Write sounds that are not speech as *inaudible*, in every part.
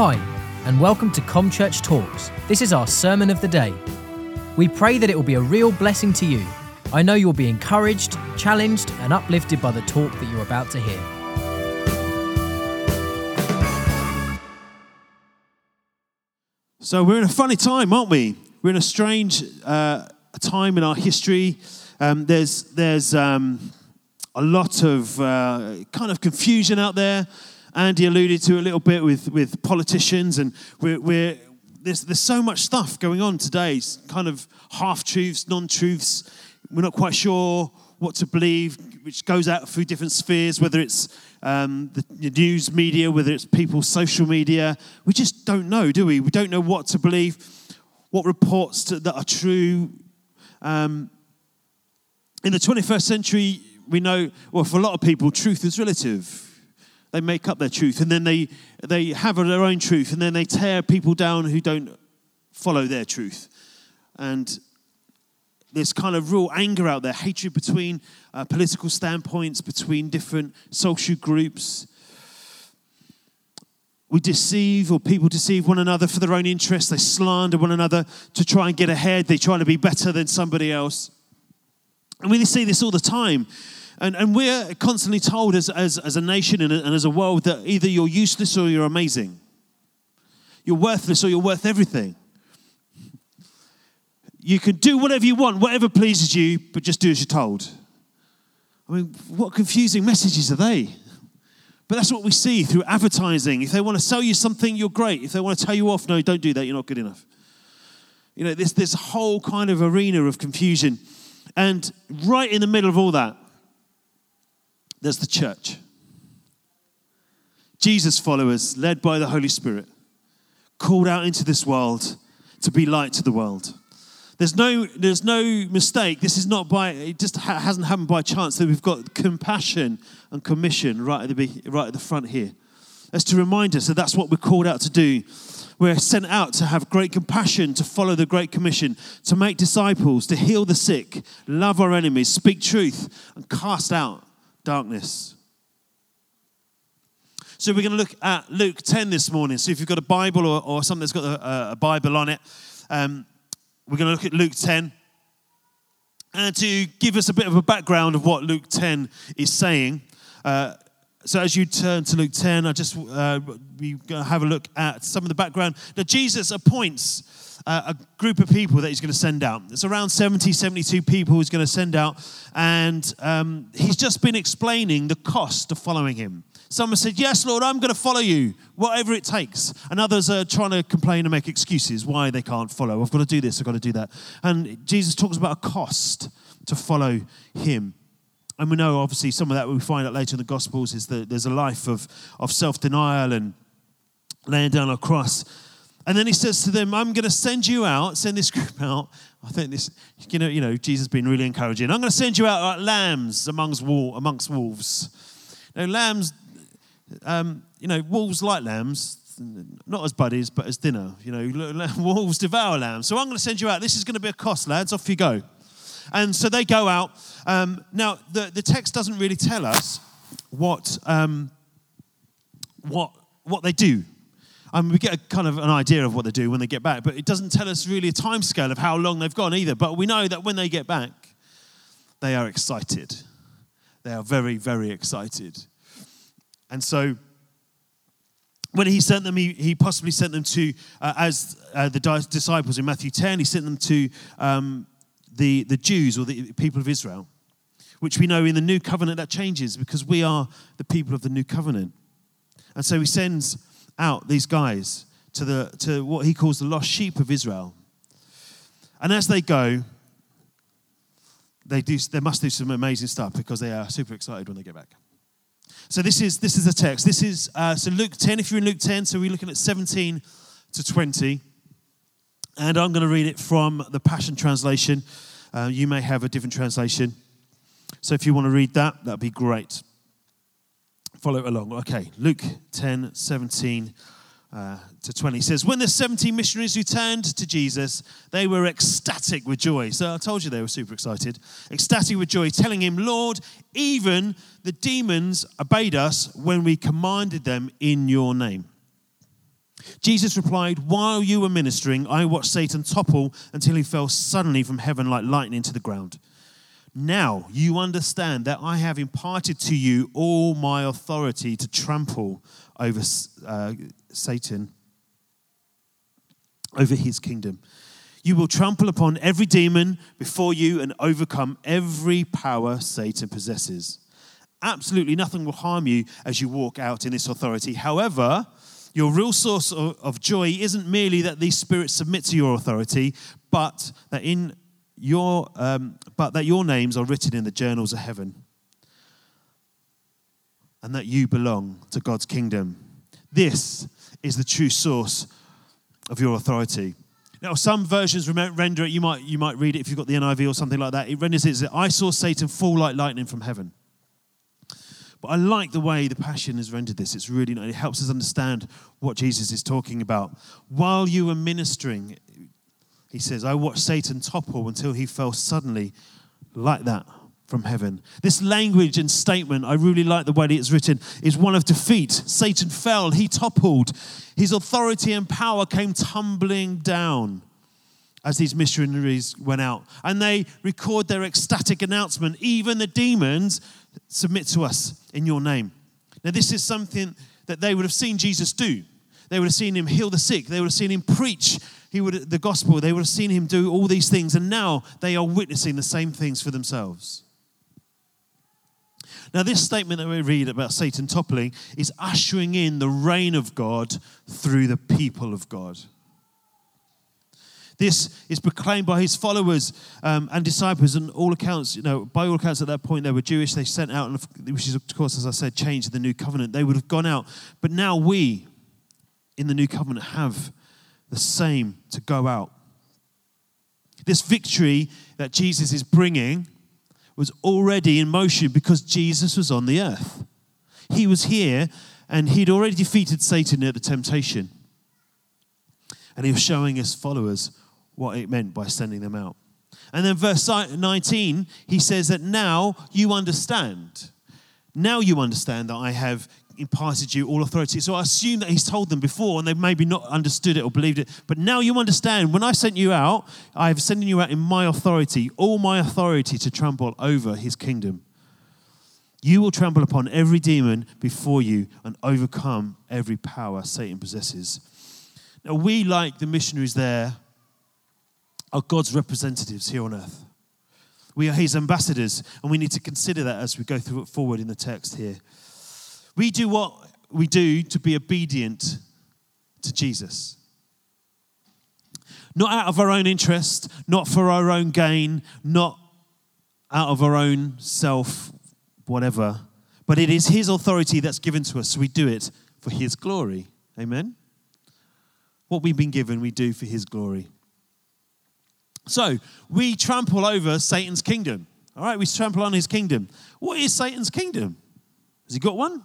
Hi, and welcome to ComChurch Talks. This is our sermon of the day. We pray that it will be a real blessing to you. I know you'll be encouraged, challenged, and uplifted by the talk that you're about to hear. So we're in a funny time, aren't we? We're in a strange uh, time in our history. Um, there's there's um, a lot of uh, kind of confusion out there. Andy alluded to a little bit with, with politicians, and we're, we're there's, there's so much stuff going on today, it's kind of half truths, non truths. We're not quite sure what to believe, which goes out through different spheres, whether it's um, the news media, whether it's people's social media. We just don't know, do we? We don't know what to believe, what reports to, that are true. Um, in the 21st century, we know, well, for a lot of people, truth is relative. They make up their truth and then they, they have their own truth and then they tear people down who don't follow their truth. And there's kind of real anger out there, hatred between uh, political standpoints, between different social groups. We deceive, or people deceive one another for their own interests. They slander one another to try and get ahead. They try to be better than somebody else. And we see this all the time. And, and we're constantly told as, as, as a nation and, as a world that either you're useless or you're amazing. You're worthless or you're worth everything. You can do whatever you want, whatever pleases you, but just do as you're told. I mean, what confusing messages are they? But that's what we see through advertising. If they want to sell you something, you're great. If they want to tell you off, no, don't do that, you're not good enough. You know, this, this whole kind of arena of confusion. And right in the middle of all that, there's the church. Jesus' followers, led by the Holy Spirit, called out into this world to be light to the world. There's no, there's no mistake. This is not by, it just ha- hasn't happened by chance that we've got compassion and commission right at, the, right at the front here. That's to remind us that that's what we're called out to do. We're sent out to have great compassion, to follow the Great Commission, to make disciples, to heal the sick, love our enemies, speak truth, and cast out darkness. So we're going to look at Luke 10 this morning. So if you've got a Bible or, or something that's got a, a Bible on it, um, we're going to look at Luke 10. And to give us a bit of a background of what Luke 10 is saying, uh, so as you turn to Luke 10, I just uh, we going to have a look at some of the background. Now Jesus appoints uh, a group of people that he's going to send out. It's around 70, 72 people he's going to send out, and um, he's just been explaining the cost of following him. Some have said, Yes, Lord, I'm going to follow you, whatever it takes. And others are trying to complain and make excuses why they can't follow. I've got to do this, I've got to do that. And Jesus talks about a cost to follow him. And we know, obviously, some of that we find out later in the Gospels is that there's a life of, of self denial and laying down a cross. And then he says to them, I'm going to send you out, send this group out. I think this, you know, you know Jesus has been really encouraging. I'm going to send you out like lambs amongst, amongst wolves. Now, lambs, um, you know, wolves like lambs, not as buddies, but as dinner. You know, *laughs* wolves devour lambs. So I'm going to send you out. This is going to be a cost, lads. Off you go. And so they go out. Um, now, the, the text doesn't really tell us what, um, what, what they do. I mean, we get a kind of an idea of what they do when they get back, but it doesn't tell us really a time scale of how long they've gone either. But we know that when they get back, they are excited. They are very, very excited. And so when he sent them, he, he possibly sent them to, uh, as uh, the disciples in Matthew 10, he sent them to um, the, the Jews or the people of Israel, which we know in the new covenant that changes because we are the people of the new covenant. And so he sends out these guys to, the, to what he calls the lost sheep of Israel. And as they go, they, do, they must do some amazing stuff because they are super excited when they get back. So this is this is the text. This is uh, so Luke 10. If you're in Luke 10, so we're looking at 17 to 20, and I'm going to read it from the Passion Translation. Uh, you may have a different translation. So if you want to read that, that'd be great. Follow along. Okay, Luke 10, 17 uh, to 20 says, When the 70 missionaries returned to Jesus, they were ecstatic with joy. So I told you they were super excited. Ecstatic with joy, telling him, Lord, even the demons obeyed us when we commanded them in your name. Jesus replied, While you were ministering, I watched Satan topple until he fell suddenly from heaven like lightning to the ground. Now you understand that I have imparted to you all my authority to trample over uh, Satan, over his kingdom. You will trample upon every demon before you and overcome every power Satan possesses. Absolutely nothing will harm you as you walk out in this authority. However, your real source of, joy isn't merely that these spirits submit to your authority, but that in your um, but that your names are written in the journals of heaven, and that you belong to God's kingdom. This is the true source of your authority. Now, some versions render it. You might you might read it if you've got the NIV or something like that. It renders it as I saw Satan fall like lightning from heaven. But I like the way the Passion has rendered this. It's really it helps us understand what Jesus is talking about. While you were ministering, he says, I watched Satan topple until he fell suddenly like that from heaven. This language and statement, I really like the way it's written, is one of defeat. Satan fell, he toppled. His authority and power came tumbling down as these missionaries went out. And they record their ecstatic announcement even the demons submit to us in your name. Now, this is something that they would have seen Jesus do. They would have seen him heal the sick. They would have seen him preach he would, the gospel. They would have seen him do all these things. And now they are witnessing the same things for themselves. Now, this statement that we read about Satan toppling is ushering in the reign of God through the people of God. This is proclaimed by his followers um, and disciples, and all accounts, you know, by all accounts at that point they were Jewish. They sent out, which is, of course, as I said, changed the new covenant. They would have gone out, but now we, in the new covenant, have the same to go out. This victory that Jesus is bringing was already in motion because Jesus was on the earth. He was here and he'd already defeated Satan at the temptation. And he was showing his followers what it meant by sending them out. And then, verse 19, he says that now you understand. Now you understand that I have imparted you all authority. So I assume that he's told them before and they've maybe not understood it or believed it. But now you understand. When I sent you out, I have sent you out in my authority, all my authority to trample over his kingdom. You will trample upon every demon before you and overcome every power Satan possesses. Now, we, like the missionaries there, are God's representatives here on earth. We are his ambassadors, and we need to consider that as we go through forward in the text here. We do what we do to be obedient to Jesus. Not out of our own interest, not for our own gain, not out of our own self, whatever, but it is His authority that's given to us, so we do it for His glory. Amen? What we've been given, we do for His glory. So we trample over Satan's kingdom. All right, we trample on his kingdom. What is Satan's kingdom? Has he got one?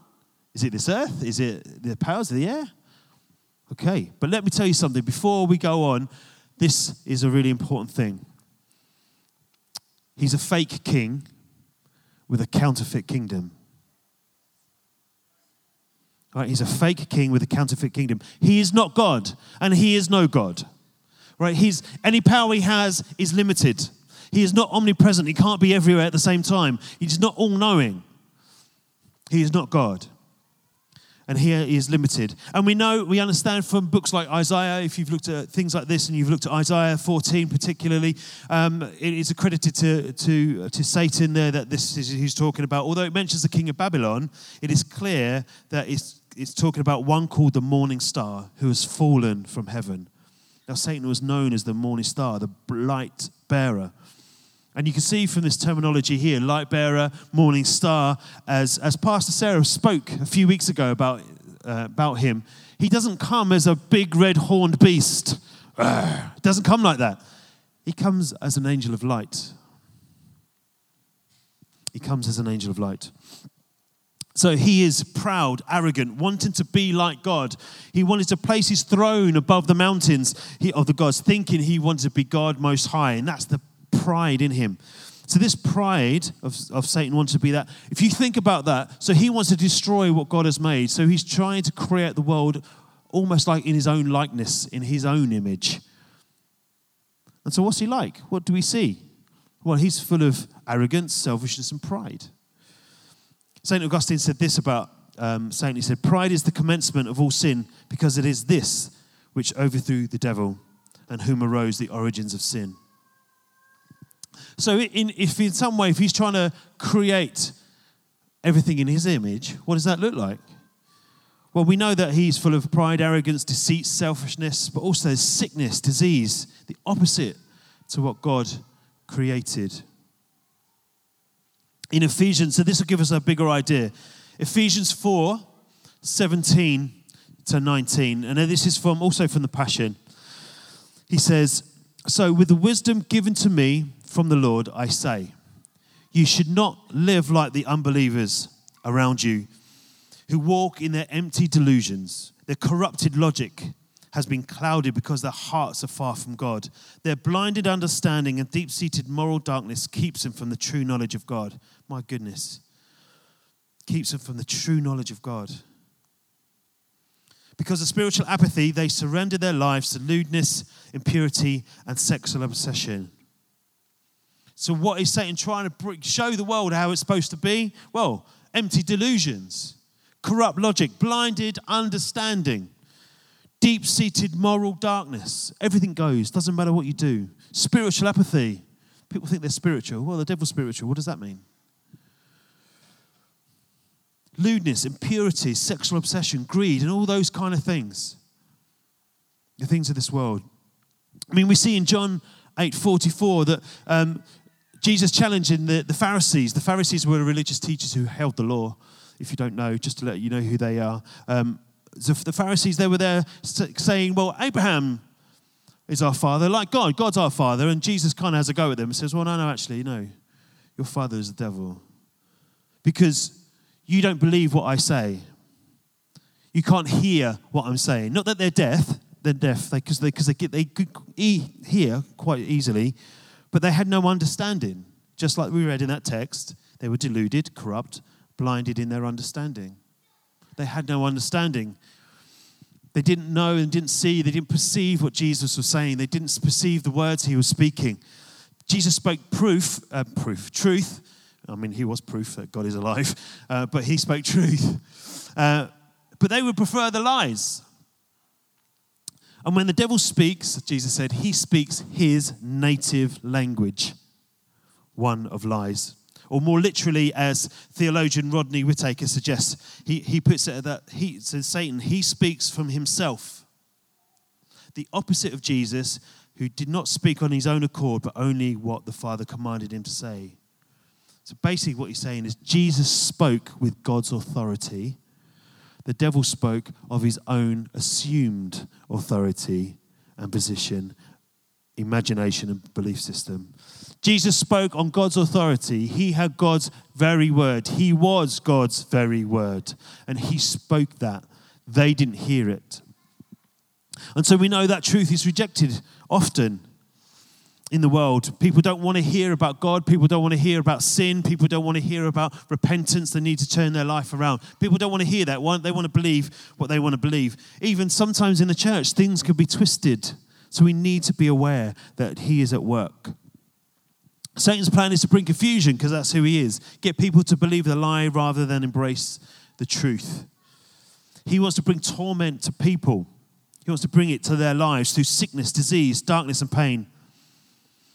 Is it this earth? Is it the powers of the air? Okay, but let me tell you something. Before we go on, this is a really important thing. He's a fake king with a counterfeit kingdom. All right, he's a fake king with a counterfeit kingdom. He is not God, and he is no God. Right? He's, any power he has is limited. He is not omnipresent. He can't be everywhere at the same time. He's not all knowing. He is not God. And here he is limited. And we know, we understand from books like Isaiah, if you've looked at things like this and you've looked at Isaiah 14 particularly, um, it is accredited to, to, to Satan there that this is he's talking about. Although it mentions the king of Babylon, it is clear that it's, it's talking about one called the morning star who has fallen from heaven. Now, Satan was known as the morning star, the light bearer. And you can see from this terminology here, light bearer, morning star, as, as Pastor Sarah spoke a few weeks ago about, uh, about him, he doesn't come as a big red horned beast. It doesn't come like that. He comes as an angel of light. He comes as an angel of light. So he is proud, arrogant, wanting to be like God. He wanted to place his throne above the mountains of the gods, thinking he wanted to be God most high. And that's the pride in him. So, this pride of, of Satan wants to be that. If you think about that, so he wants to destroy what God has made. So, he's trying to create the world almost like in his own likeness, in his own image. And so, what's he like? What do we see? Well, he's full of arrogance, selfishness, and pride. St. Augustine said this about um, Satan. He said, Pride is the commencement of all sin because it is this which overthrew the devil and whom arose the origins of sin. So, in, if in some way, if he's trying to create everything in his image, what does that look like? Well, we know that he's full of pride, arrogance, deceit, selfishness, but also sickness, disease, the opposite to what God created. In Ephesians, so this will give us a bigger idea. Ephesians 4 17 to 19, and this is from also from the Passion. He says, So, with the wisdom given to me from the Lord, I say, you should not live like the unbelievers around you who walk in their empty delusions. Their corrupted logic has been clouded because their hearts are far from God. Their blinded understanding and deep seated moral darkness keeps them from the true knowledge of God. My goodness. Keeps them from the true knowledge of God. Because of spiritual apathy, they surrender their lives to lewdness, impurity, and sexual obsession. So, what is Satan trying to show the world how it's supposed to be? Well, empty delusions corrupt logic, blinded understanding, deep seated moral darkness. Everything goes, doesn't matter what you do. Spiritual apathy. People think they're spiritual. Well, the devil's spiritual. What does that mean? Lewdness, impurity, sexual obsession, greed, and all those kind of things. The things of this world. I mean, we see in John 8 44 that um, Jesus challenging the, the Pharisees. The Pharisees were religious teachers who held the law if you don't know, just to let you know who they are. Um, the Pharisees, they were there saying, well, Abraham is our father, like God. God's our father. And Jesus kind of has a go at them and says, well, no, no, actually, no. Your father is the devil. Because you don't believe what I say. You can't hear what I'm saying. Not that they're deaf, they're deaf because they, they, they could hear quite easily, but they had no understanding. Just like we read in that text, they were deluded, corrupt, blinded in their understanding. They had no understanding. They didn't know and didn't see, they didn't perceive what Jesus was saying, they didn't perceive the words he was speaking. Jesus spoke proof, uh, proof, truth. I mean, he was proof that God is alive, uh, but he spoke truth. Uh, but they would prefer the lies. And when the devil speaks, Jesus said, he speaks his native language, one of lies or more literally, as theologian Rodney Whitacre suggests, he, he puts it that he says Satan, he speaks from himself. The opposite of Jesus, who did not speak on his own accord, but only what the Father commanded him to say. So basically, what he's saying is Jesus spoke with God's authority. The devil spoke of his own assumed authority and position, imagination, and belief system. Jesus spoke on God's authority. He had God's very word. He was God's very word. And he spoke that. They didn't hear it. And so we know that truth is rejected often in the world. People don't want to hear about God. People don't want to hear about sin. People don't want to hear about repentance. They need to turn their life around. People don't want to hear that. They want to believe what they want to believe. Even sometimes in the church, things can be twisted. So we need to be aware that He is at work. Satan's plan is to bring confusion because that's who he is. Get people to believe the lie rather than embrace the truth. He wants to bring torment to people. He wants to bring it to their lives through sickness, disease, darkness, and pain.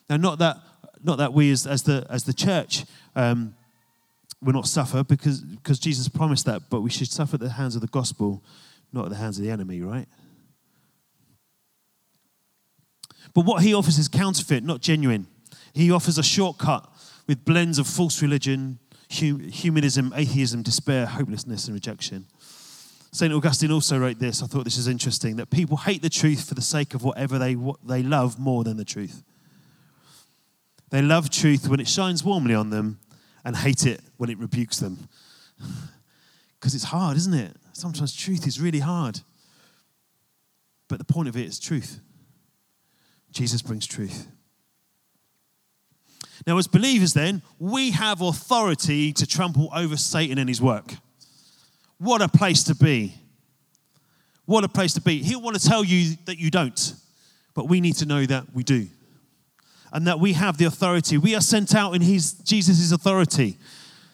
Now, not that, not that we as, as, the, as the church um, will not suffer because, because Jesus promised that, but we should suffer at the hands of the gospel, not at the hands of the enemy, right? But what he offers is counterfeit, not genuine. He offers a shortcut with blends of false religion, humanism, atheism, despair, hopelessness, and rejection. St. Augustine also wrote this. I thought this is interesting that people hate the truth for the sake of whatever they, what they love more than the truth. They love truth when it shines warmly on them and hate it when it rebukes them. *laughs* Because it's hard, isn't it? Sometimes truth is really hard. But the point of it is truth. Jesus brings truth. Now, as believers, then, we have authority to trample over Satan and his work. What a place to be. What a place to be. He'll want to tell you that you don't, but we need to know that we do. And that we have the authority. We are sent out in his, Jesus' authority.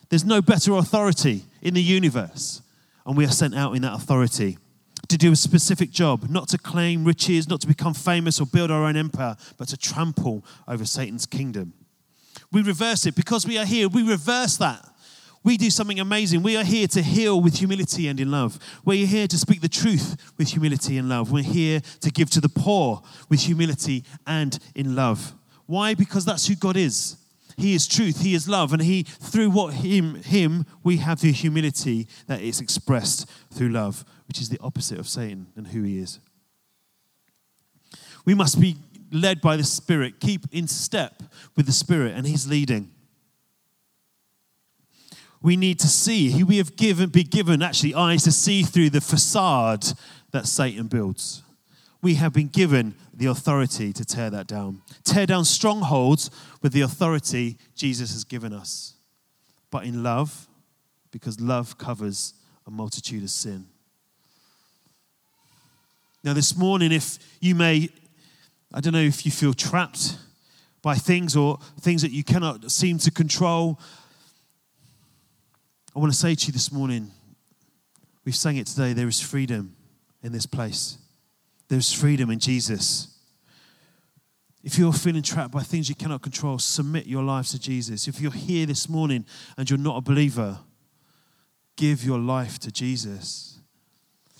There's no better authority in the universe. And we are sent out in that authority to do a specific job, not to claim riches, not to become famous or build our own empire, but to trample over Satan's kingdom. We reverse it because we are here. We reverse that. We do something amazing. We are here to heal with humility and in love. We're here to speak the truth with humility and love. We're here to give to the poor with humility and in love. Why? Because that's who God is. He is truth, He is love, and He through what Him, Him, we have the humility that is expressed through love, which is the opposite of Satan and who he is. We must be led by the Spirit, keep in step with the Spirit and He's leading. We need to see. We have given, be given actually eyes to see through the facade that Satan builds. We have been given the authority to tear that down. Tear down strongholds with the authority Jesus has given us. But in love, because love covers a multitude of sin. Now, this morning, if you may, I don't know if you feel trapped by things or things that you cannot seem to control, I want to say to you this morning, we've sang it today, there is freedom in this place. There's freedom in Jesus. If you're feeling trapped by things you cannot control, submit your life to Jesus. If you're here this morning and you're not a believer, give your life to Jesus.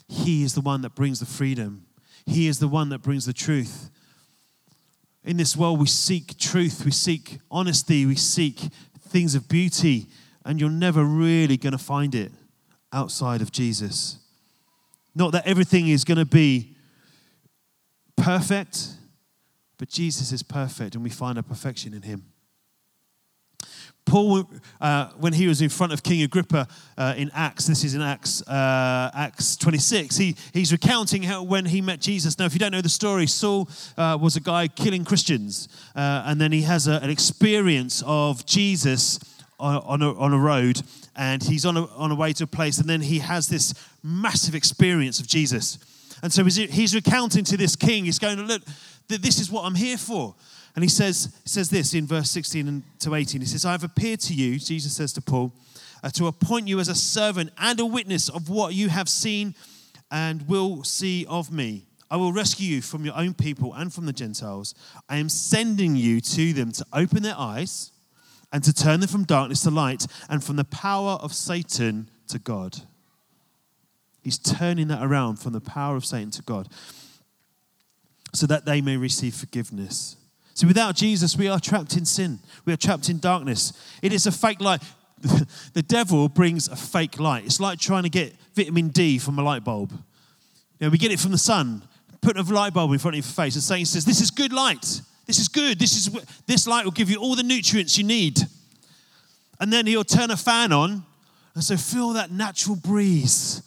He is the one that brings the freedom, He is the one that brings the truth. In this world, we seek truth, we seek honesty, we seek things of beauty, and you're never really going to find it outside of Jesus. Not that everything is going to be perfect, but Jesus is perfect, and we find our perfection in Him. Paul, uh, when he was in front of King Agrippa uh, in Acts, this is in Acts, uh, Acts 26, he, he's recounting how when he met Jesus. Now, if you don't know the story, Saul uh, was a guy killing Christians, uh, and then he has a, an experience of Jesus on, on, a, on a road, and he's on a, on a way to a place, and then he has this massive experience of Jesus. And so he's, he's recounting to this king, he's going, Look, this is what I'm here for. And he says, says this in verse 16 to 18. He says, I have appeared to you, Jesus says to Paul, uh, to appoint you as a servant and a witness of what you have seen and will see of me. I will rescue you from your own people and from the Gentiles. I am sending you to them to open their eyes and to turn them from darkness to light and from the power of Satan to God. He's turning that around from the power of Satan to God so that they may receive forgiveness so without Jesus, we are trapped in sin. We are trapped in darkness. It is a fake light. *laughs* the devil brings a fake light. It's like trying to get vitamin D from a light bulb. You know, we get it from the sun. Put a light bulb in front of your face, and Satan says, "This is good light. This is good. This is this light will give you all the nutrients you need." And then he'll turn a fan on, and so feel that natural breeze.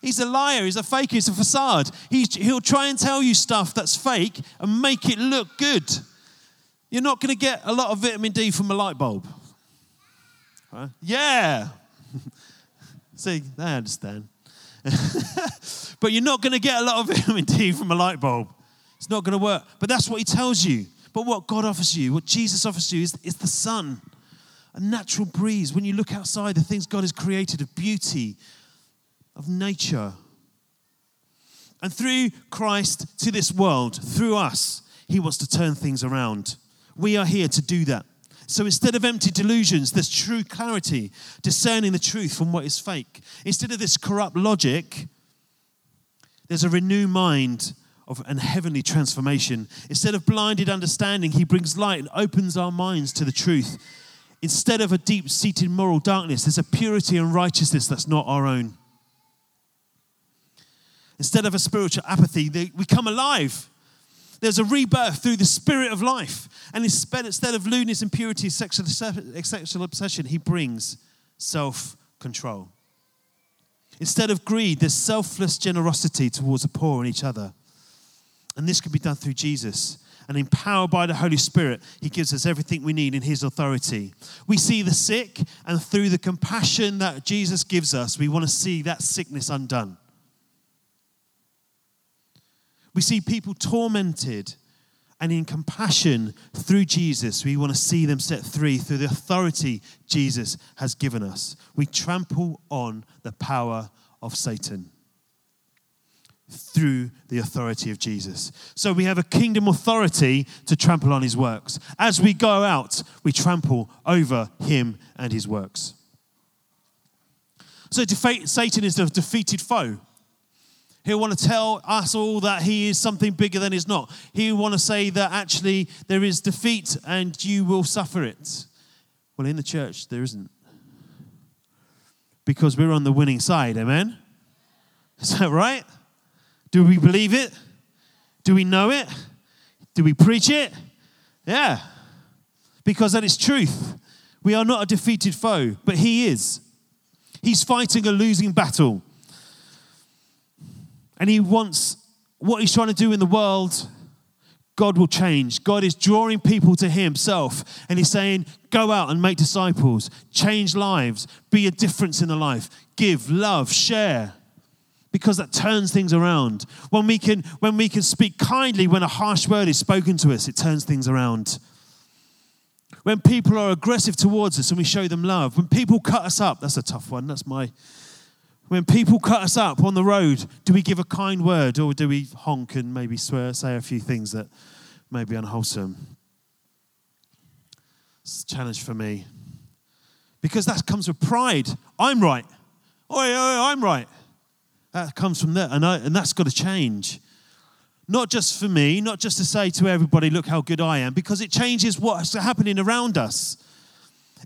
He's a liar. He's a fake. He's a facade. He's, he'll try and tell you stuff that's fake and make it look good. You're not going to get a lot of vitamin D from a light bulb. Right? Yeah. *laughs* See, I understand. *laughs* but you're not going to get a lot of *laughs* vitamin D from a light bulb. It's not going to work. But that's what he tells you. But what God offers you, what Jesus offers you, is, is the sun, a natural breeze. When you look outside, the things God has created of beauty, of nature. And through Christ to this world, through us, he wants to turn things around. We are here to do that. So instead of empty delusions, there's true clarity, discerning the truth from what is fake. Instead of this corrupt logic, there's a renewed mind of an heavenly transformation. Instead of blinded understanding, he brings light and opens our minds to the truth. Instead of a deep seated moral darkness, there's a purity and righteousness that's not our own. Instead of a spiritual apathy, we come alive. There's a rebirth through the spirit of life. And instead of lewdness, impurity, sexual, sexual obsession, he brings self control. Instead of greed, there's selfless generosity towards the poor and each other. And this can be done through Jesus. And empowered by the Holy Spirit, He gives us everything we need in His authority. We see the sick, and through the compassion that Jesus gives us, we want to see that sickness undone. We see people tormented. And in compassion through Jesus, we want to see them set free through the authority Jesus has given us. We trample on the power of Satan through the authority of Jesus. So we have a kingdom authority to trample on his works. As we go out, we trample over him and his works. So Satan is the defeated foe. He'll want to tell us all that he is something bigger than he's not. He'll want to say that actually there is defeat and you will suffer it. Well, in the church, there isn't. Because we're on the winning side, amen? Is that right? Do we believe it? Do we know it? Do we preach it? Yeah. Because that is truth. We are not a defeated foe, but he is. He's fighting a losing battle. And he wants what he's trying to do in the world, God will change. God is drawing people to himself. And he's saying, go out and make disciples, change lives, be a difference in the life, give, love, share because that turns things around. When we can, when we can speak kindly when a harsh word is spoken to us, it turns things around. When people are aggressive towards us and we show them love, when people cut us up, that's a tough one. That's my. When people cut us up on the road, do we give a kind word or do we honk and maybe swear, say a few things that may be unwholesome? It's a challenge for me. Because that comes with pride. I'm right. Oi, oi, I'm right. That comes from there, and, I, and that's got to change. Not just for me, not just to say to everybody, look how good I am, because it changes what's happening around us.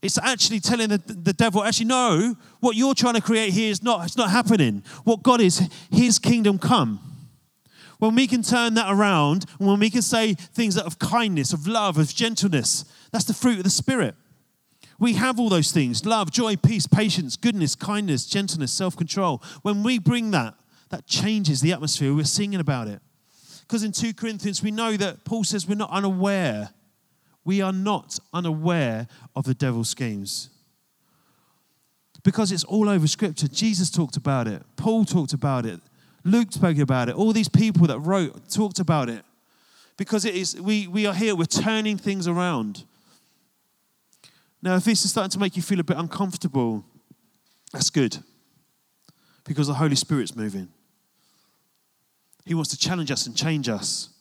It's actually telling the, the devil, actually, no, what you're trying to create here is not, it's not happening. What God is, his kingdom come. When we can turn that around, when we can say things of kindness, of love, of gentleness, that's the fruit of the Spirit. We have all those things love, joy, peace, patience, goodness, kindness, gentleness, self control. When we bring that, that changes the atmosphere. We're singing about it. Because in 2 Corinthians, we know that Paul says we're not unaware. We are not unaware of the devil's schemes. Because it's all over Scripture. Jesus talked about it, Paul talked about it, Luke spoke about it, all these people that wrote talked about it. Because it is, we, we are here, we're turning things around. Now, if this is starting to make you feel a bit uncomfortable, that's good because the Holy Spirit's moving. He wants to challenge us and change us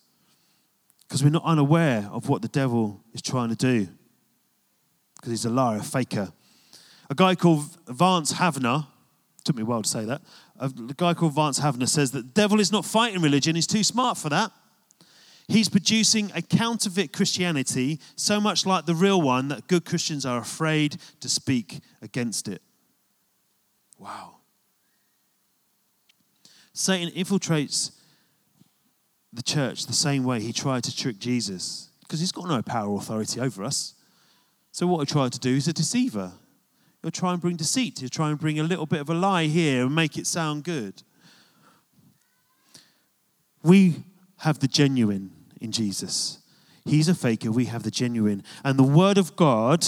because we're not unaware of what the devil is trying to do because he's a liar, a faker. A guy called Vance Havner, took me a while to say that, a guy called Vance Havner says that the devil is not fighting religion, he's too smart for that. He's producing a counterfeit Christianity so much like the real one that good Christians are afraid to speak against it. Wow. Satan infiltrates the church the same way he tried to trick Jesus because he's got no power or authority over us. So, what he tried to do is a deceiver. He'll try and bring deceit, he'll try and bring a little bit of a lie here and make it sound good. We have the genuine in Jesus. He's a faker, we have the genuine. And the Word of God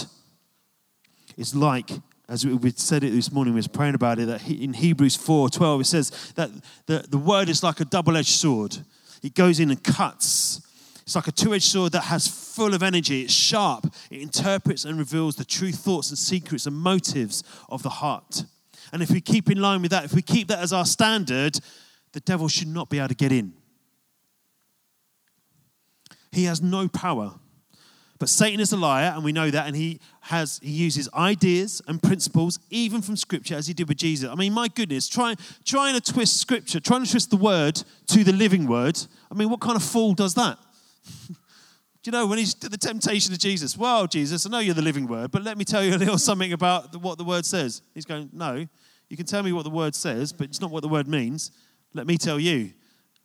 is like, as we said it this morning, we was praying about it, that in Hebrews 4 12, it says that the, the Word is like a double edged sword. It goes in and cuts. It's like a two edged sword that has full of energy. It's sharp. It interprets and reveals the true thoughts and secrets and motives of the heart. And if we keep in line with that, if we keep that as our standard, the devil should not be able to get in. He has no power. But Satan is a liar, and we know that, and he has he uses ideas and principles, even from Scripture, as he did with Jesus. I mean, my goodness, trying trying to twist Scripture, trying to twist the word to the living word. I mean, what kind of fool does that? *laughs* Do you know when he's the temptation of Jesus? Well, Jesus, I know you're the living word, but let me tell you a little *laughs* something about what the word says. He's going, no, you can tell me what the word says, but it's not what the word means. Let me tell you.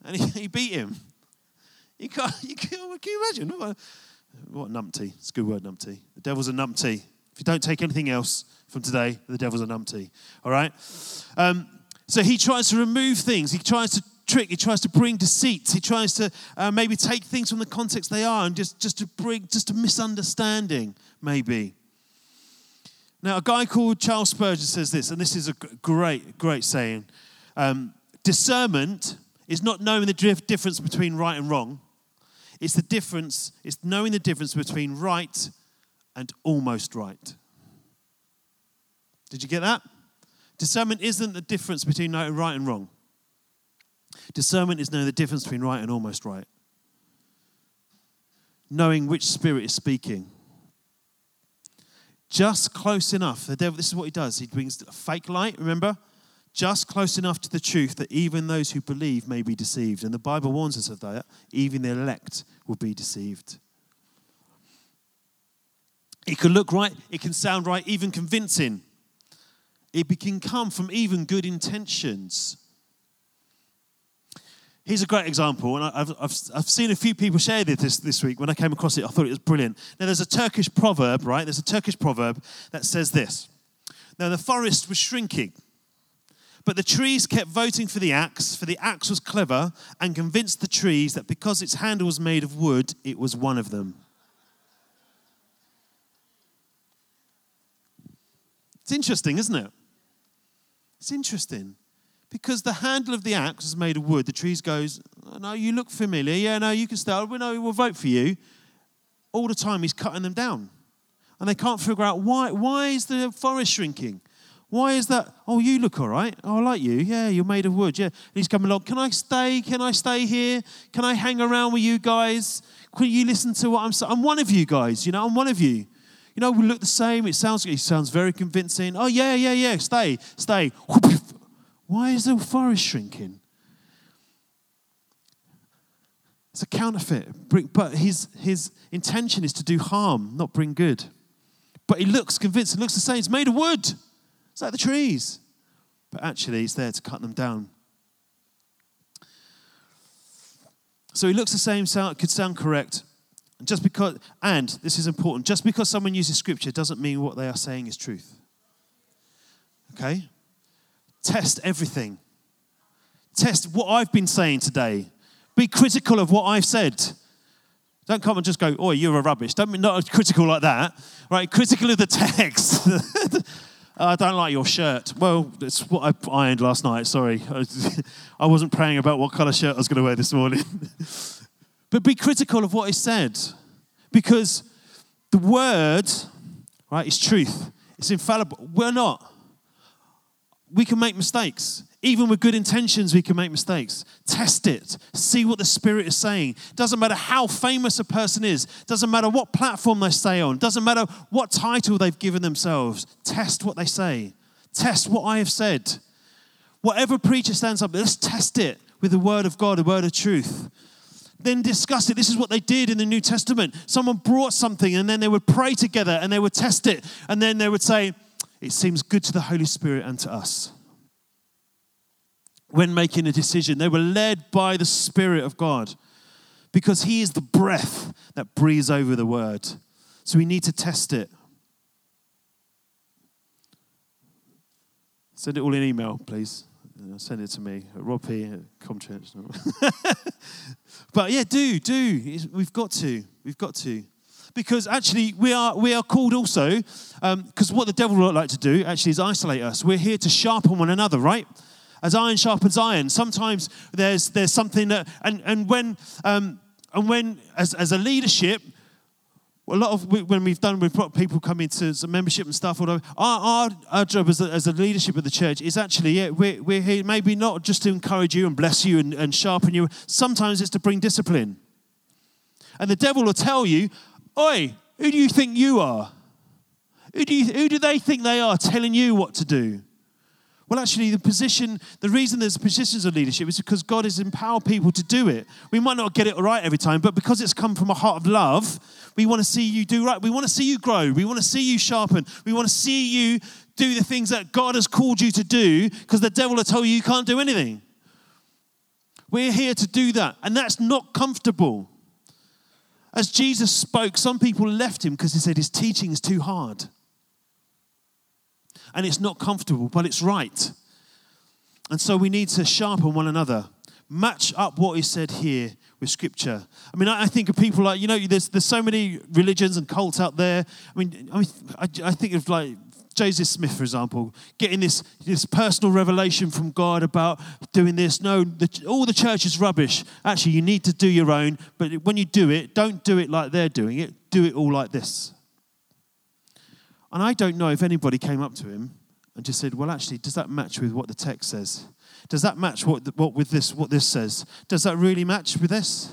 And he, *laughs* he beat him. You can't, you can, can you imagine? What, what numpty. It's a good word, numpty. The devil's a numpty. If you don't take anything else from today, the devil's a numpty. All right? Um, so he tries to remove things. He tries to trick. He tries to bring deceit. He tries to uh, maybe take things from the context they are and just, just to bring just a misunderstanding, maybe. Now, a guy called Charles Spurgeon says this, and this is a great, great saying. Um, discernment is not knowing the difference between right and wrong. It's the difference, it's knowing the difference between right and almost right. Did you get that? Discernment isn't the difference between right and wrong. Discernment is knowing the difference between right and almost right. Knowing which spirit is speaking. Just close enough. The devil, this is what he does. He brings fake light, remember? Just close enough to the truth that even those who believe may be deceived. And the Bible warns us of that. Even the elect will be deceived. It can look right, it can sound right, even convincing. It can come from even good intentions. Here's a great example, and I've, I've, I've seen a few people share this this week. When I came across it, I thought it was brilliant. Now, there's a Turkish proverb, right? There's a Turkish proverb that says this Now, the forest was shrinking, but the trees kept voting for the axe, for the axe was clever and convinced the trees that because its handle was made of wood, it was one of them. It's interesting, isn't it? It's interesting because the handle of the axe is made of wood. The trees goes, oh, no, you look familiar. Yeah, no, you can stay. We know we'll vote for you. All the time he's cutting them down. And they can't figure out why. Why is the forest shrinking? Why is that? Oh, you look all right. Oh, I like you. Yeah, you're made of wood. Yeah. And he's coming along. Can I stay? Can I stay here? Can I hang around with you guys? Can you listen to what I'm saying? I'm one of you guys. You know, I'm one of you. You know, we look the same. It sounds, it sounds very convincing. Oh, yeah, yeah, yeah. Stay, stay. *laughs* Why is the forest shrinking? It's a counterfeit. But his, his intention is to do harm, not bring good. But he looks convinced. It looks the same. It's made of wood. It's like the trees. But actually, he's there to cut them down. So he looks the same, sound, could sound correct. And Just because, and this is important, just because someone uses scripture doesn't mean what they are saying is truth. Okay? Test everything. Test what I've been saying today. Be critical of what I've said. Don't come and just go, oh, you're a rubbish. Don't be not critical like that. Right? Critical of the *laughs* text. *laughs* Uh, I don't like your shirt. Well, it's what I ironed last night. Sorry. *laughs* I wasn't praying about what color shirt I was going to wear this morning. *laughs* but be critical of what is said. Because the word, right, is truth. It's infallible. We're not we can make mistakes. Even with good intentions, we can make mistakes. Test it. See what the Spirit is saying. Doesn't matter how famous a person is, doesn't matter what platform they stay on, doesn't matter what title they've given themselves. Test what they say. Test what I have said. Whatever preacher stands up, let's test it with the Word of God, the Word of truth. Then discuss it. This is what they did in the New Testament. Someone brought something and then they would pray together and they would test it. And then they would say, it seems good to the Holy Spirit and to us. When making a decision, they were led by the Spirit of God because He is the breath that breathes over the word. So we need to test it. Send it all in email, please. Send it to me Rob P. Comchurch. but yeah, do, do. We've got to. We've got to because actually we are, we are called also, because um, what the devil would like to do actually is isolate us. We're here to sharpen one another, right? As iron sharpens iron. Sometimes there's, there's something that, and, and when, um, and when as, as a leadership, a lot of when we've done we've got people come into membership and stuff our, our, our job as a, as a leadership of the church is actually yeah we're, we're here maybe not just to encourage you and bless you and, and sharpen you sometimes it's to bring discipline and the devil will tell you Oi, who do you think you are? Who do, you, who do they think they are telling you what to do? Well, actually, the position, the reason there's positions of leadership is because God has empowered people to do it. We might not get it right every time, but because it's come from a heart of love, we want to see you do right. We want to see you grow. We want to see you sharpen. We want to see you do the things that God has called you to do because the devil will tell you you can't do anything. We're here to do that, and that's not comfortable. As Jesus spoke, some people left him because he said his teaching is too hard. And it's not comfortable, but it's right. And so we need to sharpen one another, match up what is said here with scripture. I mean, I, think of people like, you know, there's, there's so many religions and cults out there. I mean, I, mean, I, I think of like Joseph Smith, for example, getting this, this personal revelation from God about doing this. No, the, all the church is rubbish. Actually, you need to do your own, but when you do it, don't do it like they're doing it. Do it all like this. And I don't know if anybody came up to him and just said, "Well, actually, does that match with what the text says? Does that match what, what with this what this says? Does that really match with this?"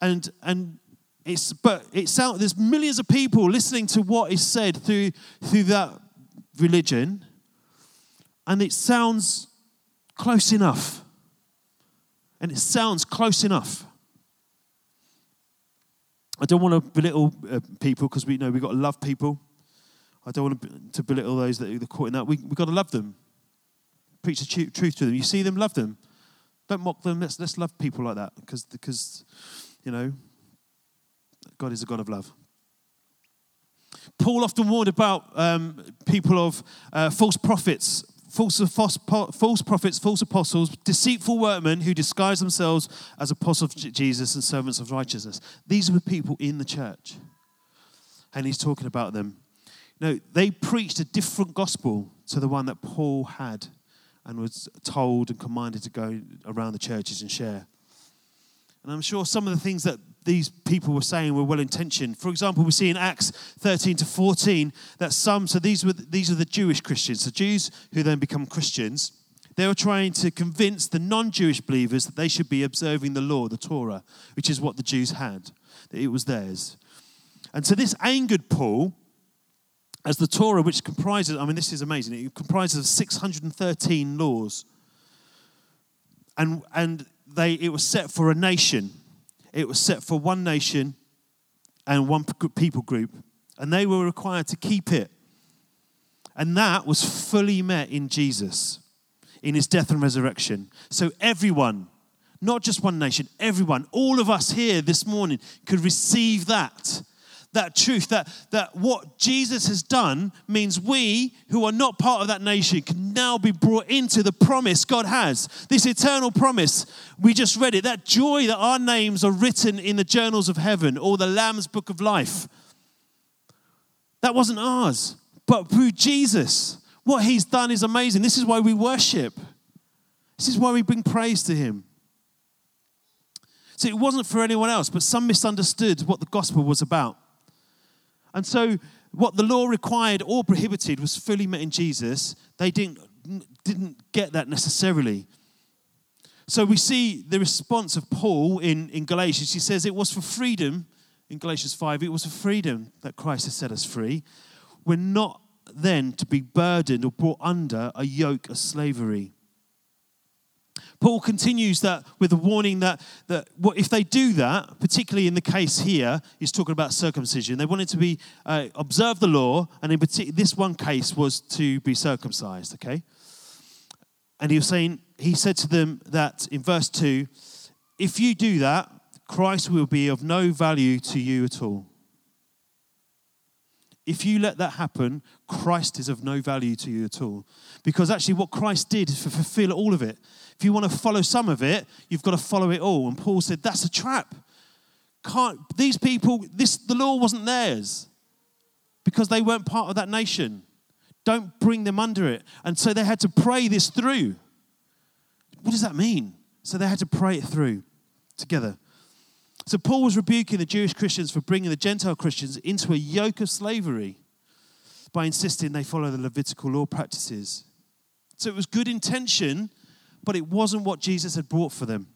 And and it's but it's out. There's millions of people listening to what is said through through that religion, and it sounds close enough. And it sounds close enough. I don't want to belittle uh, people because we know we've got to love people. I don't want to belittle those that are caught in that. We, we've got to love them. Preach the truth to them. You see them, love them. Don't mock them. Let's, let's love people like that because, because, you know, God is a God of love. Paul often warned about um, people of uh, false prophets, false, false, false prophets, false apostles, deceitful workmen who disguise themselves as apostles of Jesus and servants of righteousness. These were people in the church. And he's talking about them no, they preached a different gospel to the one that Paul had and was told and commanded to go around the churches and share. And I'm sure some of the things that these people were saying were well intentioned. For example, we see in Acts 13 to 14 that some, so these were these are the Jewish Christians, the Jews who then become Christians. They were trying to convince the non Jewish believers that they should be observing the law, the Torah, which is what the Jews had, that it was theirs. And so this angered Paul, as the Torah, which comprises, I mean, this is amazing, it comprises of 613 laws. And, and they, it was set for a nation. It was set for one nation and one people group. And they were required to keep it. And that was fully met in Jesus, in his death and resurrection. So everyone, not just one nation, everyone, all of us here this morning could receive that that truth, that, that what Jesus has done means we who are not part of that nation can now be brought into the promise God has. This eternal promise. We just read it. That joy that our names are written in the journals of heaven or the Lamb's book of life. That wasn't ours, but through Jesus. What he's done is amazing. This is why we worship. This is why we bring praise to him. So it wasn't for anyone else, but some misunderstood what the gospel was about. And so, what the law required or prohibited was fully met in Jesus. They didn't, didn't get that necessarily. So, we see the response of Paul in, in Galatians. He says it was for freedom, in Galatians 5, it was for freedom that Christ has set us free. We're not then to be burdened or brought under a yoke of slavery. Paul continues that with a warning that, that what, if they do that, particularly in the case here, he's talking about circumcision. They wanted to be uh, observe the law, and in particular, this one case was to be circumcised. Okay, and he was saying he said to them that in verse two, if you do that, Christ will be of no value to you at all. If you let that happen, Christ is of no value to you at all. Because actually, what Christ did is to fulfill all of it. If you want to follow some of it, you've got to follow it all. And Paul said, that's a trap. Can't, these people, this, the law wasn't theirs because they weren't part of that nation. Don't bring them under it. And so they had to pray this through. What does that mean? So they had to pray it through together. So Paul was rebuking the Jewish Christians for bringing the Gentile Christians into a yoke of slavery by insisting they follow the Levitical law practices. So it was good intention, but it wasn't what Jesus had brought for them.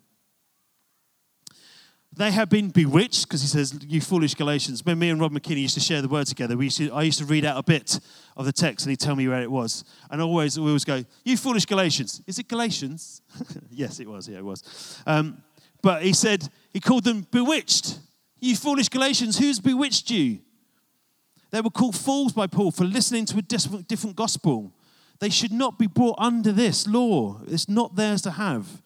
They had been bewitched, because he says, You foolish Galatians. When me and Rob McKinney used to share the word together, we used to, I used to read out a bit of the text and he'd tell me where it was. And always, we always go, You foolish Galatians. Is it Galatians? *laughs* yes, it was. Yeah, it was. Um, but he said, He called them bewitched. You foolish Galatians, who's bewitched you? They were called fools by Paul for listening to a different, gospel. They should not be brought under this law. It's not theirs to have.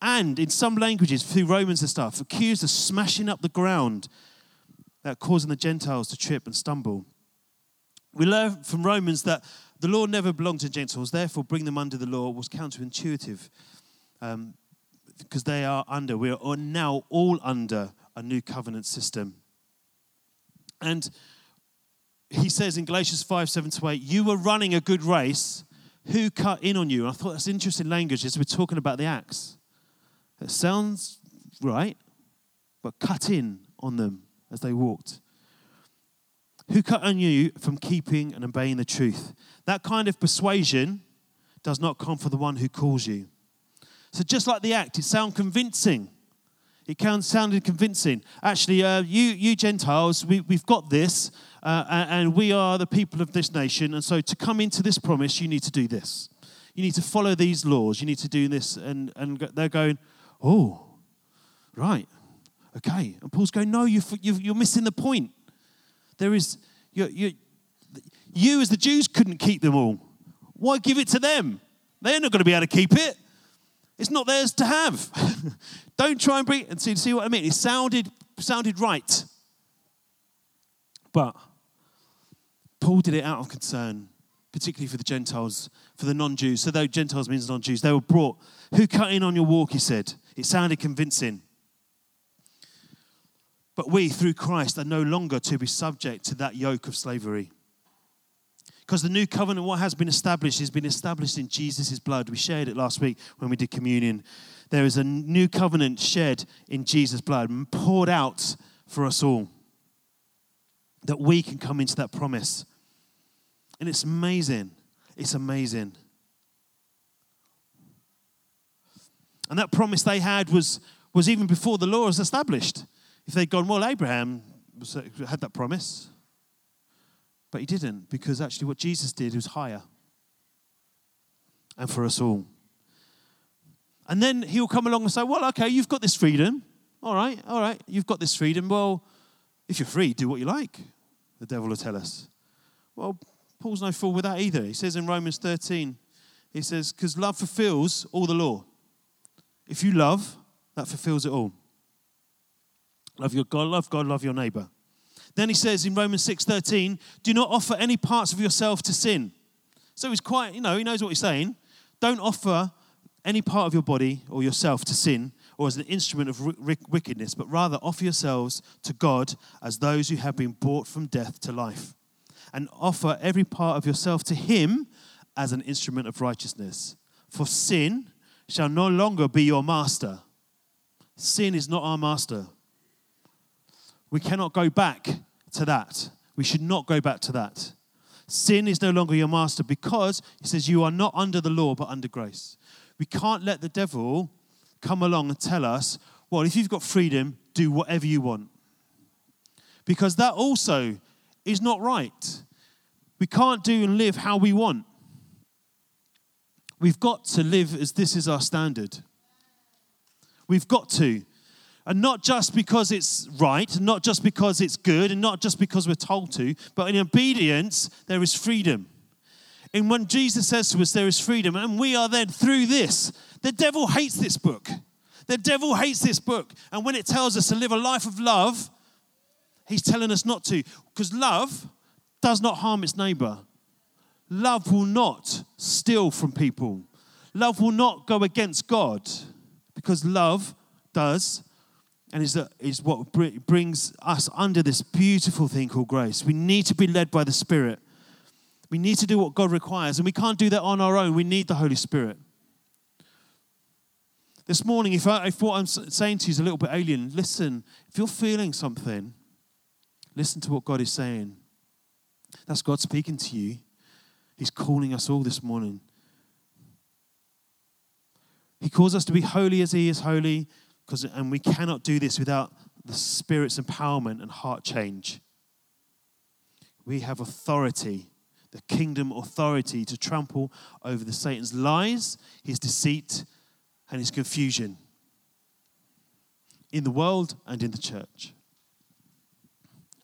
And in some languages, through Romans and stuff, accused of smashing up the ground, that causing the Gentiles to trip and stumble. We learn from Romans that the law never belonged to Gentiles, therefore, bring them under the law was counterintuitive um, because they are under, we are now all under a new covenant system. And he says in Galatians 5 7 to 8, You were running a good race. Who cut in on you? And I thought that's interesting language as we're talking about the axe. It sounds right, but cut in on them as they walked. Who cut on you from keeping and obeying the truth? That kind of persuasion does not come for the one who calls you. So, just like the act, it sounds convincing. It sounded convincing. Actually, uh, you, you Gentiles, we, we've got this, uh, and we are the people of this nation. And so, to come into this promise, you need to do this. You need to follow these laws. You need to do this. And, and they're going, oh, right, okay. And Paul's going, no, you, you're missing the point. There is, you you you as the Jews couldn't keep them all. Why give it to them? They're not going to be able to keep it. It's not theirs to have. *laughs* Don't try and bring and see, see what I mean. It sounded sounded right. But Paul did it out of concern, particularly for the Gentiles, for the non-Jews. So though Gentiles means non-Jews, they were brought. Who cut in on your walk, he said. It sounded convincing. But we, through Christ, are no longer to be subject to that yoke of slavery. Because the new covenant, what has been established, has been established in Jesus' blood. We shared it last week when we did communion. There is a new covenant shed in Jesus' blood, poured out for us all, that we can come into that promise. And it's amazing. It's amazing. And that promise they had was, was even before the law was established. If they'd gone, well, Abraham had that promise. But he didn't, because actually what Jesus did was higher. And for us all. And then he'll come along and say, Well, okay, you've got this freedom. All right, all right, you've got this freedom. Well, if you're free, do what you like, the devil will tell us. Well, Paul's no fool with that either. He says in Romans 13, he says, Because love fulfills all the law. If you love, that fulfills it all. Love your God, love God, love your neighbor. Then he says in Romans 6:13, "Do not offer any parts of yourself to sin." So he's quite, you know, he knows what he's saying. Don't offer any part of your body or yourself to sin or as an instrument of wickedness, but rather offer yourselves to God as those who have been brought from death to life. And offer every part of yourself to him as an instrument of righteousness. For sin shall no longer be your master. Sin is not our master. We cannot go back to that. We should not go back to that. Sin is no longer your master because he says you are not under the law but under grace. We can't let the devil come along and tell us, well, if you've got freedom, do whatever you want. Because that also is not right. We can't do and live how we want. We've got to live as this is our standard. We've got to. And not just because it's right, not just because it's good, and not just because we're told to, but in obedience, there is freedom. And when Jesus says to us, there is freedom, and we are then through this, the devil hates this book. The devil hates this book. And when it tells us to live a life of love, he's telling us not to. Because love does not harm its neighbor. Love will not steal from people. Love will not go against God. Because love does and is, that, is what brings us under this beautiful thing called grace. We need to be led by the Spirit. We need to do what God requires, and we can't do that on our own. We need the Holy Spirit. This morning, if, I, if what I'm saying to you is a little bit alien, listen. If you're feeling something, listen to what God is saying. That's God speaking to you. He's calling us all this morning. He calls us to be holy as He is holy, because, and we cannot do this without the Spirit's empowerment and heart change. We have authority, the kingdom authority, to trample over the Satan's lies, his deceit, and his confusion in the world and in the church.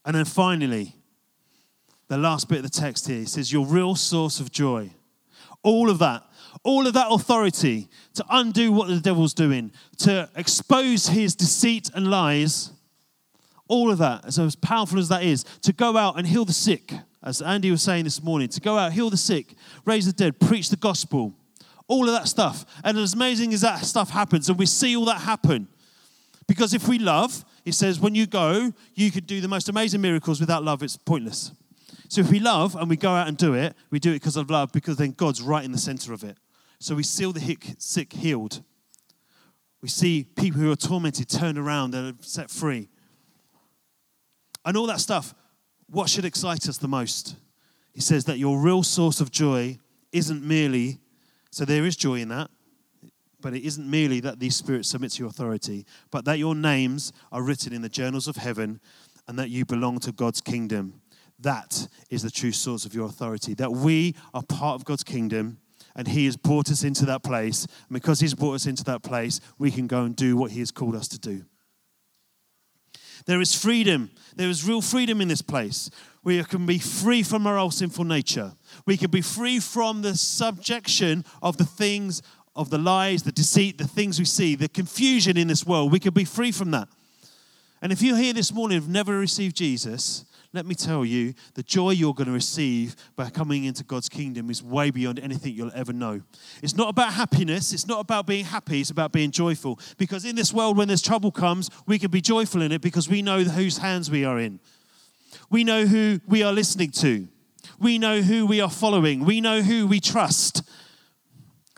And then finally, the last bit of the text here says, Your real source of joy. All of that all of that authority to undo what the devil's doing, to expose his deceit and lies, all of that, as, as powerful as that is, to go out and heal the sick, as Andy was saying this morning, to go out, heal the sick, raise the dead, preach the gospel, all of that stuff. And as amazing as that stuff happens, and we see all that happen, because if we love, it says when you go, you could do the most amazing miracles without love, it's pointless. So if we love and we go out and do it, we do it because of love, because then God's right in the center of it. So we see the sick healed. We see people who are tormented turn around and set free. And all that stuff, what should excite us the most? He says that your real source of joy isn't merely, so there is joy in that, but it isn't merely that these spirits submit to your authority, but that your names are written in the journals of heaven and that you belong to God's kingdom. That is the true source of your authority. That we are part of God's kingdom and He has brought us into that place. And because He's brought us into that place, we can go and do what He has called us to do. There is freedom. There is real freedom in this place. We can be free from our old sinful nature. We can be free from the subjection of the things, of the lies, the deceit, the things we see, the confusion in this world. We can be free from that. And if you're here this morning and have never received Jesus, let me tell you, the joy you're going to receive by coming into God's kingdom is way beyond anything you'll ever know. It's not about happiness, it's not about being happy, it's about being joyful. Because in this world, when there's trouble comes, we can be joyful in it because we know whose hands we are in. We know who we are listening to. We know who we are following. We know who we trust.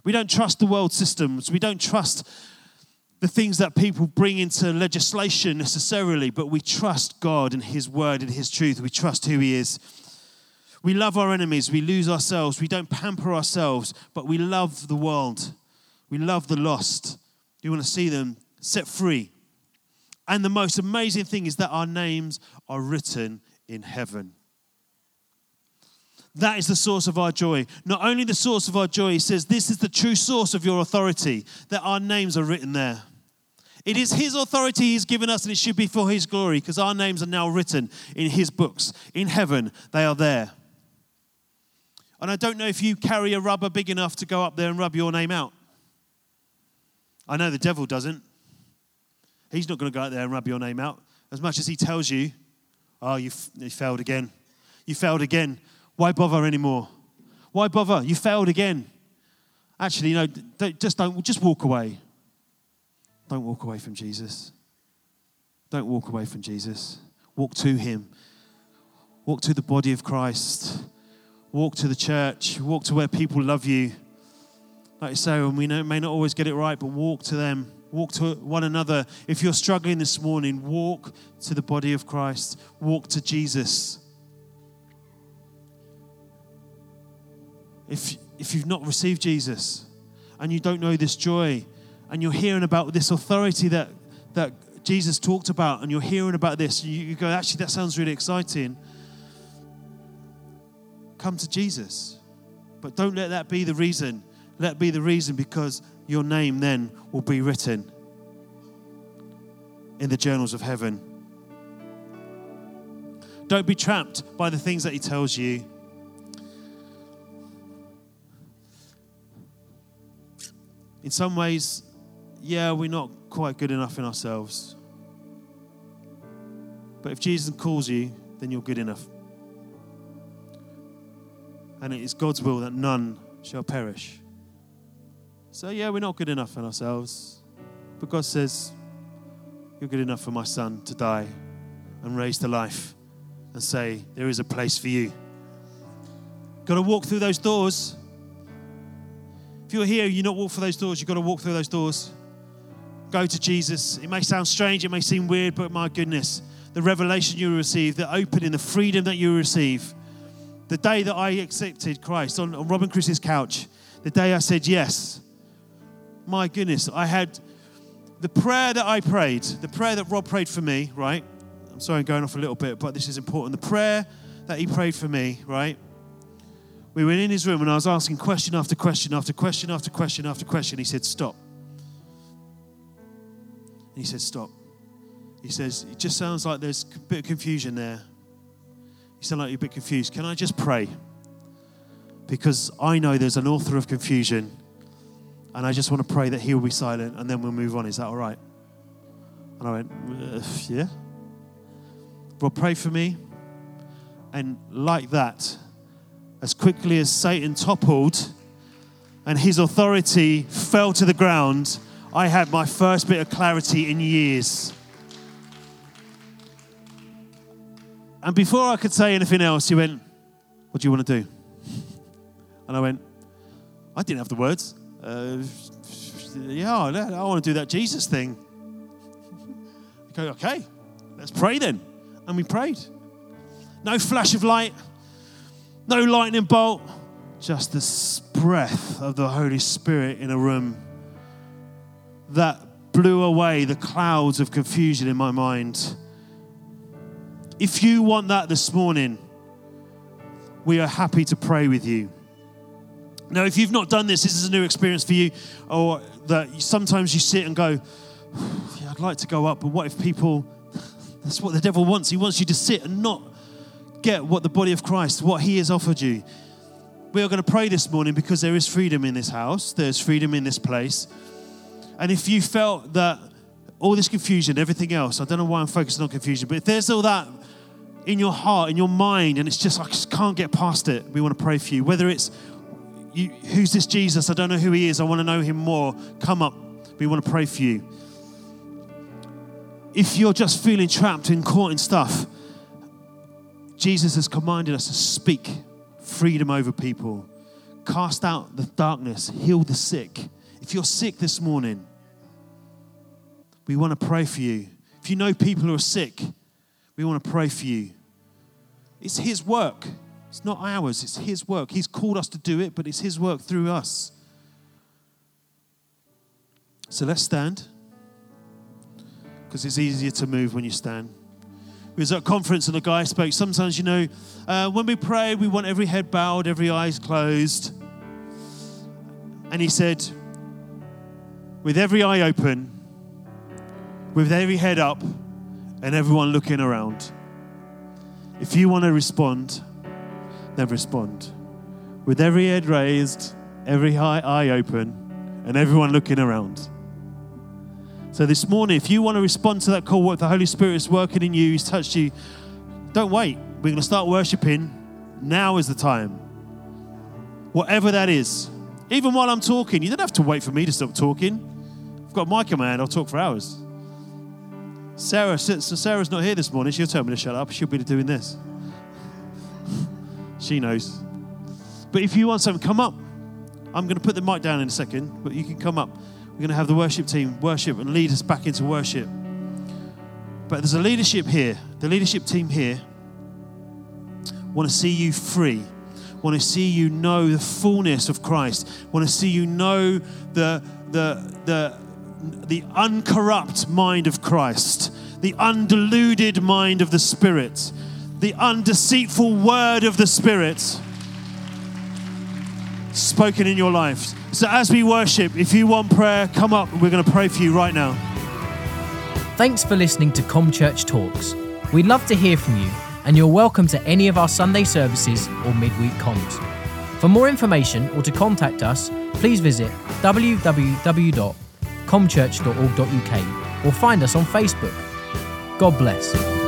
We don't trust the world systems. We don't trust the things that people bring into legislation necessarily, but we trust God and His word and His truth. We trust who He is. We love our enemies. We lose ourselves. We don't pamper ourselves, but we love the world. We love the lost. We want to see them set free. And the most amazing thing is that our names are written in heaven. That is the source of our joy. Not only the source of our joy, he says, this is the true source of your authority, that our names are written there. It is his authority he's given us, and it should be for his glory, because our names are now written in his books. In heaven, they are there. And I don't know if you carry a rubber big enough to go up there and rub your name out. I know the devil doesn't. He's not going to go out there and rub your name out. As much as he tells you, oh, you, you failed again. You failed again. Why bother anymore? Why bother? You failed again. Actually, no, don't, just don't, just walk away. Don't walk away from Jesus. Don't walk away from Jesus. Walk to him. Walk to the body of Christ. Walk to the church. Walk to where people love you. Like you say, and we know, may not always get it right, but walk to them. Walk to one another. If you're struggling this morning, walk to the body of Christ. Walk to Jesus. If, if you've not received Jesus and you don't know this joy and you're hearing about this authority that, that Jesus talked about and you're hearing about this, you, you go, actually, that sounds really exciting. Come to Jesus. But don't let that be the reason. Let be the reason because your name then will be written in the journals of heaven. Don't be trapped by the things that he tells you. In some ways, yeah, we're not quite good enough in ourselves. But if Jesus calls you, then you're good enough. And it is God's will that none shall perish. So, yeah, we're not good enough in ourselves. But God says, You're good enough for my son to die and raise to life and say, There is a place for you. Got to walk through those doors. If you're here, you not walk through those doors, you've got to walk through those doors. Go to Jesus. It may sound strange, it may seem weird, but my goodness, the revelation you receive, the opening, the freedom that you receive. The day that I accepted Christ on, on Rob and Chris's couch, the day I said yes, my goodness, I had the prayer that I prayed, the prayer that Rob prayed for me, right? I'm sorry I'm going off a little bit, but this is important. The prayer that he prayed for me, right? We were in his room and I was asking question after question after question after question after question. He said, Stop. And he said, Stop. He says, It just sounds like there's a bit of confusion there. You sound like you're a bit confused. Can I just pray? Because I know there's an author of confusion. And I just want to pray that he will be silent and then we'll move on. Is that all right? And I went, Yeah. Well, pray for me. And like that, as quickly as Satan toppled and his authority fell to the ground, I had my first bit of clarity in years. And before I could say anything else, he went, What do you want to do? And I went, I didn't have the words. Uh, yeah, I want to do that Jesus thing. Go, okay, let's pray then. And we prayed. No flash of light, no lightning bolt, just the breath of the Holy Spirit in a room that blew away the clouds of confusion in my mind. If you want that this morning, we are happy to pray with you. Now, if you've not done this, this is a new experience for you, or that sometimes you sit and go, *sighs* yeah, I'd like to go up, but what if people, *laughs* that's what the devil wants. He wants you to sit and not get what the body of Christ, what he has offered you. We are going to pray this morning because there is freedom in this house, there's freedom in this place. And if you felt that all this confusion, everything else, I don't know why I'm focusing on confusion, but if there's all that in your heart, in your mind, and it's just, I just can't get past it, we want to pray for you. Whether it's, you, who's this Jesus? I don't know who he is. I want to know him more. Come up. We want to pray for you. If you're just feeling trapped and caught in stuff, Jesus has commanded us to speak freedom over people, cast out the darkness, heal the sick. If you're sick this morning, we want to pray for you. If you know people who are sick, we want to pray for you. It's His work, it's not ours, it's His work. He's called us to do it, but it's His work through us. So let's stand because it's easier to move when you stand. We was at a conference and a guy spoke. Sometimes, you know, uh, when we pray, we want every head bowed, every eyes closed. And he said, with every eye open, with every head up, and everyone looking around. If you want to respond, then respond. With every head raised, every eye open, and everyone looking around. So this morning, if you want to respond to that call, what the Holy Spirit is working in you, He's touched you, don't wait. We're going to start worshiping. Now is the time. Whatever that is. Even while I'm talking, you don't have to wait for me to stop talking. I've got a my hand, I'll talk for hours. Sarah, so Sarah's not here this morning. She'll tell me to shut up. She'll be doing this. *laughs* she knows. But if you want something, come up. I'm going to put the mic down in a second, but you can come up. We're going to have the worship team worship and lead us back into worship. But there's a leadership here, the leadership team here want to see you free, want to see you know the fullness of Christ, want to see you know the, the, the, the uncorrupt mind of Christ, the undeluded mind of the Spirit, the undeceitful word of the Spirit spoken in your life. So, as we worship, if you want prayer, come up. We're going to pray for you right now. Thanks for listening to Com Church Talks. We'd love to hear from you, and you're welcome to any of our Sunday services or midweek comms. For more information or to contact us, please visit www.comchurch.org.uk or find us on Facebook. God bless.